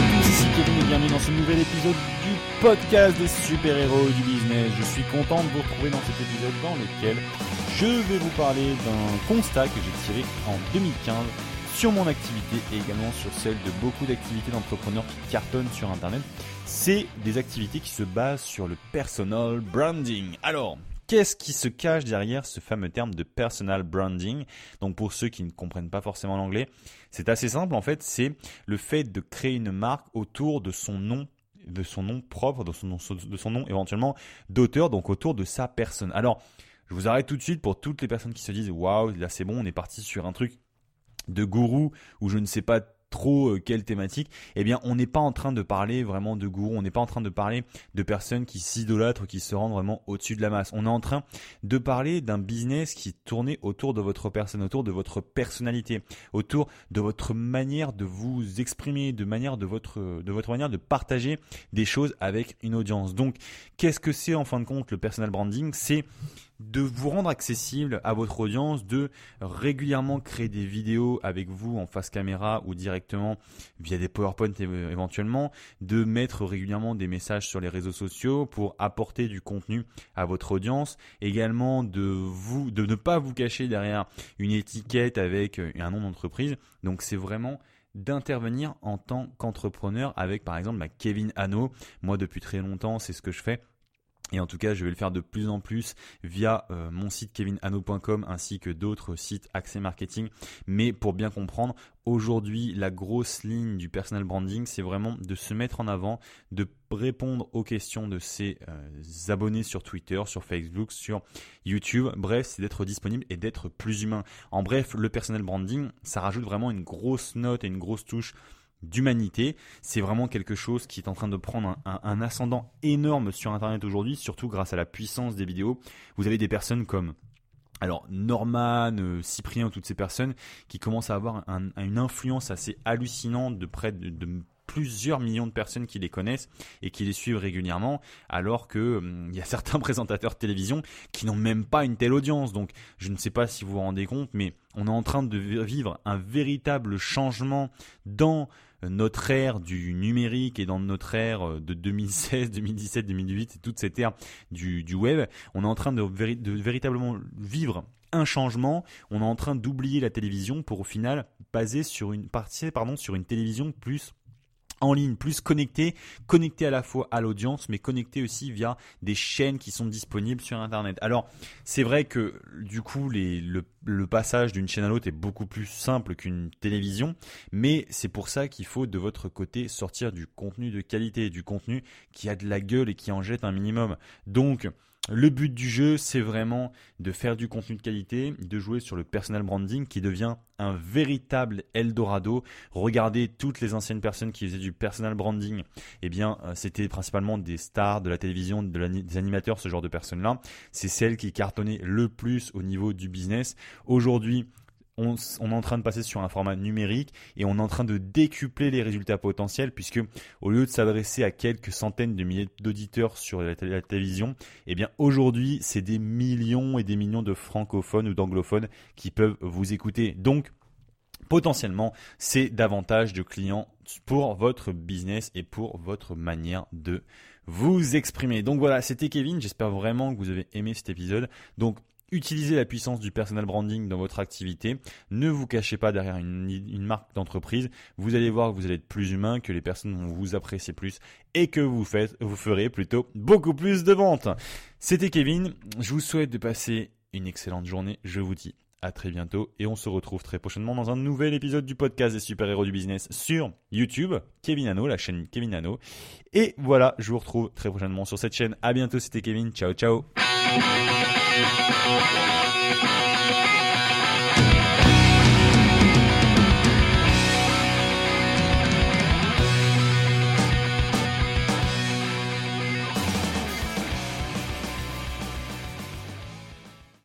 à tous, ici Kevin et bienvenue dans ce nouvel épisode du podcast des super-héros du business. Je suis content de vous retrouver dans cet épisode dans lequel je vais vous parler d'un constat que j'ai tiré en 2015 sur mon activité et également sur celle de beaucoup d'activités d'entrepreneurs qui cartonnent sur Internet. C'est des activités qui se basent sur le personal branding. Alors, Qu'est-ce qui se cache derrière ce fameux terme de personal branding? Donc pour ceux qui ne comprennent pas forcément l'anglais, c'est assez simple en fait, c'est le fait de créer une marque autour de son nom de son nom propre, de son nom, éventuellement d'auteur, donc autour de sa personne. Alors, je vous arrête tout de suite pour toutes les personnes qui se disent waouh, là c'est bon, on est parti sur un truc de gourou ou je ne sais pas trop euh, quelle thématique, eh bien on n'est pas en train de parler vraiment de gourou, on n'est pas en train de parler de personnes qui s'idolâtrent, qui se rendent vraiment au-dessus de la masse. On est en train de parler d'un business qui tourné autour de votre personne, autour de votre personnalité, autour de votre manière de vous exprimer, de manière de votre de votre manière de partager des choses avec une audience. Donc, qu'est-ce que c'est en fin de compte le personal branding? C'est de vous rendre accessible à votre audience, de régulièrement créer des vidéos avec vous en face caméra ou directement via des PowerPoint éventuellement, de mettre régulièrement des messages sur les réseaux sociaux pour apporter du contenu à votre audience, également de ne pas vous cacher derrière une étiquette avec un nom d'entreprise. Donc c'est vraiment d'intervenir en tant qu'entrepreneur avec par exemple bah, Kevin Hano. Moi depuis très longtemps, c'est ce que je fais et en tout cas, je vais le faire de plus en plus via euh, mon site kevinano.com ainsi que d'autres sites accès marketing. Mais pour bien comprendre, aujourd'hui, la grosse ligne du personal branding, c'est vraiment de se mettre en avant, de répondre aux questions de ses euh, abonnés sur Twitter, sur Facebook, sur YouTube. Bref, c'est d'être disponible et d'être plus humain. En bref, le personal branding, ça rajoute vraiment une grosse note et une grosse touche d'humanité. C'est vraiment quelque chose qui est en train de prendre un, ascendant énorme sur Internet aujourd'hui, surtout grâce à la puissance des vidéos. Vous avez des personnes comme alors Norman, euh, Cyprien, toutes ces personnes qui commencent à avoir une influence assez hallucinante de près de, plusieurs millions de personnes qui les connaissent et qui les suivent régulièrement, alors que hum, il y a certains présentateurs de télévision qui n'ont même pas une telle audience. Donc je ne sais pas si vous vous rendez compte, mais on est en train de vivre un véritable changement dans notre ère du numérique et dans notre ère de 2016, 2017, 2018 et toute cette ère du, web, on est en train de, de véritablement vivre un changement. On est en train d'oublier la télévision pour au final baser sur une partie, pardon, sur une télévision plus en ligne, plus connecté, connecté à la fois à l'audience, mais connecté aussi via des chaînes qui sont disponibles sur Internet. Alors, c'est vrai que du coup, le, le, passage d'une chaîne à l'autre est beaucoup plus simple qu'une télévision, mais c'est pour ça qu'il faut de votre côté sortir du contenu de qualité, du contenu qui a de la gueule et qui en jette un minimum. Donc, le but du jeu, c'est vraiment de faire du contenu de qualité, de jouer sur le personal branding qui devient un véritable Eldorado. Regardez toutes les anciennes personnes qui faisaient du personal branding. Eh bien, euh, c'était principalement des stars de la télévision, des animateurs, ce genre de personnes-là. C'est celles qui cartonnaient le plus au niveau du business. Aujourd'hui, on, est en train de passer sur un format numérique et on est en train de décupler les résultats potentiels puisque au lieu de s'adresser à quelques centaines de milliers d'auditeurs sur la, télévision, eh bien aujourd'hui c'est des millions et des millions de francophones ou d'anglophones qui peuvent vous écouter. Donc potentiellement c'est davantage de clients pour votre business et pour votre manière de vous exprimer. Donc voilà, c'était Kevin, j'espère vraiment que vous avez aimé cet épisode. Donc Utilisez la puissance du personal branding dans votre activité. Ne vous cachez pas derrière une, marque d'entreprise. Vous allez voir que vous allez être plus humain, que les personnes vont vous apprécier plus et que vous, faites, vous ferez plutôt beaucoup plus de ventes. C'était Kevin. Je vous souhaite de passer une excellente journée. Je vous dis à très bientôt et on se retrouve très prochainement dans un nouvel épisode du podcast des super-héros du business sur YouTube, Kevin Nano, la chaîne Kevin Nano. Et voilà, je vous retrouve très prochainement sur cette chaine. À bientôt, c'était Kevin. Ciao, ciao. Thank you.